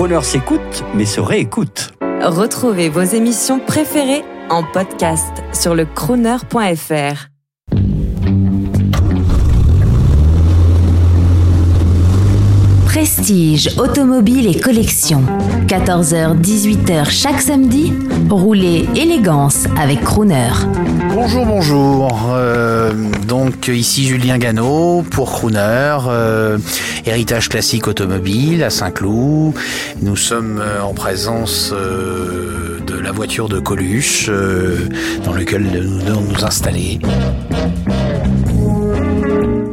Croner s'écoute, mais se réécoute. Retrouvez vos émissions préférées en podcast sur le crooner.fr. Prestige, automobile et collection. 14h-18h chaque samedi, roulez élégance avec Crooner. Bonjour, bonjour. Euh, donc ici Julien Gano pour Crooner, euh, héritage classique automobile à Saint-Cloud. Nous sommes euh, en présence de la voiture de Coluche dans lequel nous devons nous installer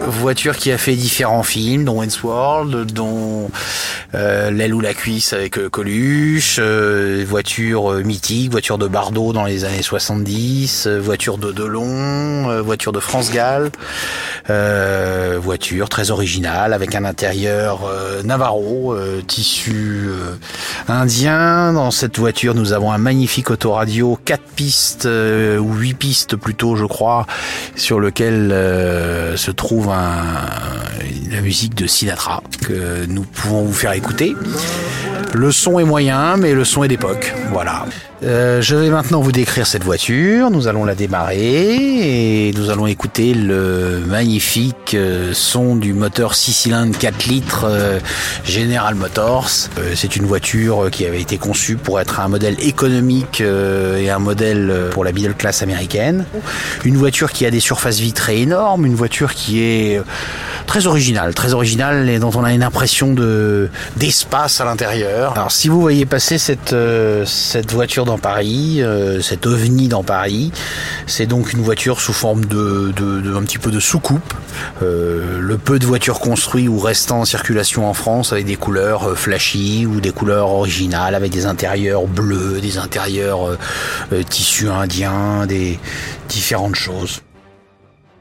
voiture qui a fait différents films, dont Wayne's World, dont L'aile ou la cuisse avec euh, Coluche, euh, voiture euh, mythique, voiture de Bardot dans les années 70, voiture de Delon, voiture de France Gall, voiture très originale avec un intérieur Navarro, tissu indien. Dans cette voiture, nous avons un magnifique autoradio, 4 pistes ou 8 pistes plutôt, je crois, sur lequel se trouve un la musique de Sinatra que nous pouvons vous faire écouter. Le son est moyen, mais le son est d'époque. Voilà. Euh, je vais maintenant vous décrire cette voiture. Nous allons la démarrer et nous allons écouter le magnifique euh, son du moteur 6 cylindres 4 litres euh, General Motors. C'est une voiture qui avait été conçue pour être un modèle économique et un modèle pour la middle class américaine. Une voiture qui a des surfaces vitrées énormes, une voiture qui est très originale, très originale et dont on a une impression de d'espace à l'intérieur. Alors si vous voyez passer cette cette voiture dans Paris, euh, cet ovni dans Paris. C'est donc une voiture sous forme de, un petit peu de soucoupe. Euh, le peu de voitures construites ou restant en circulation en France avec des couleurs euh, flashy ou des couleurs originales avec des intérieurs bleus, des intérieurs tissus indiens, des différentes choses.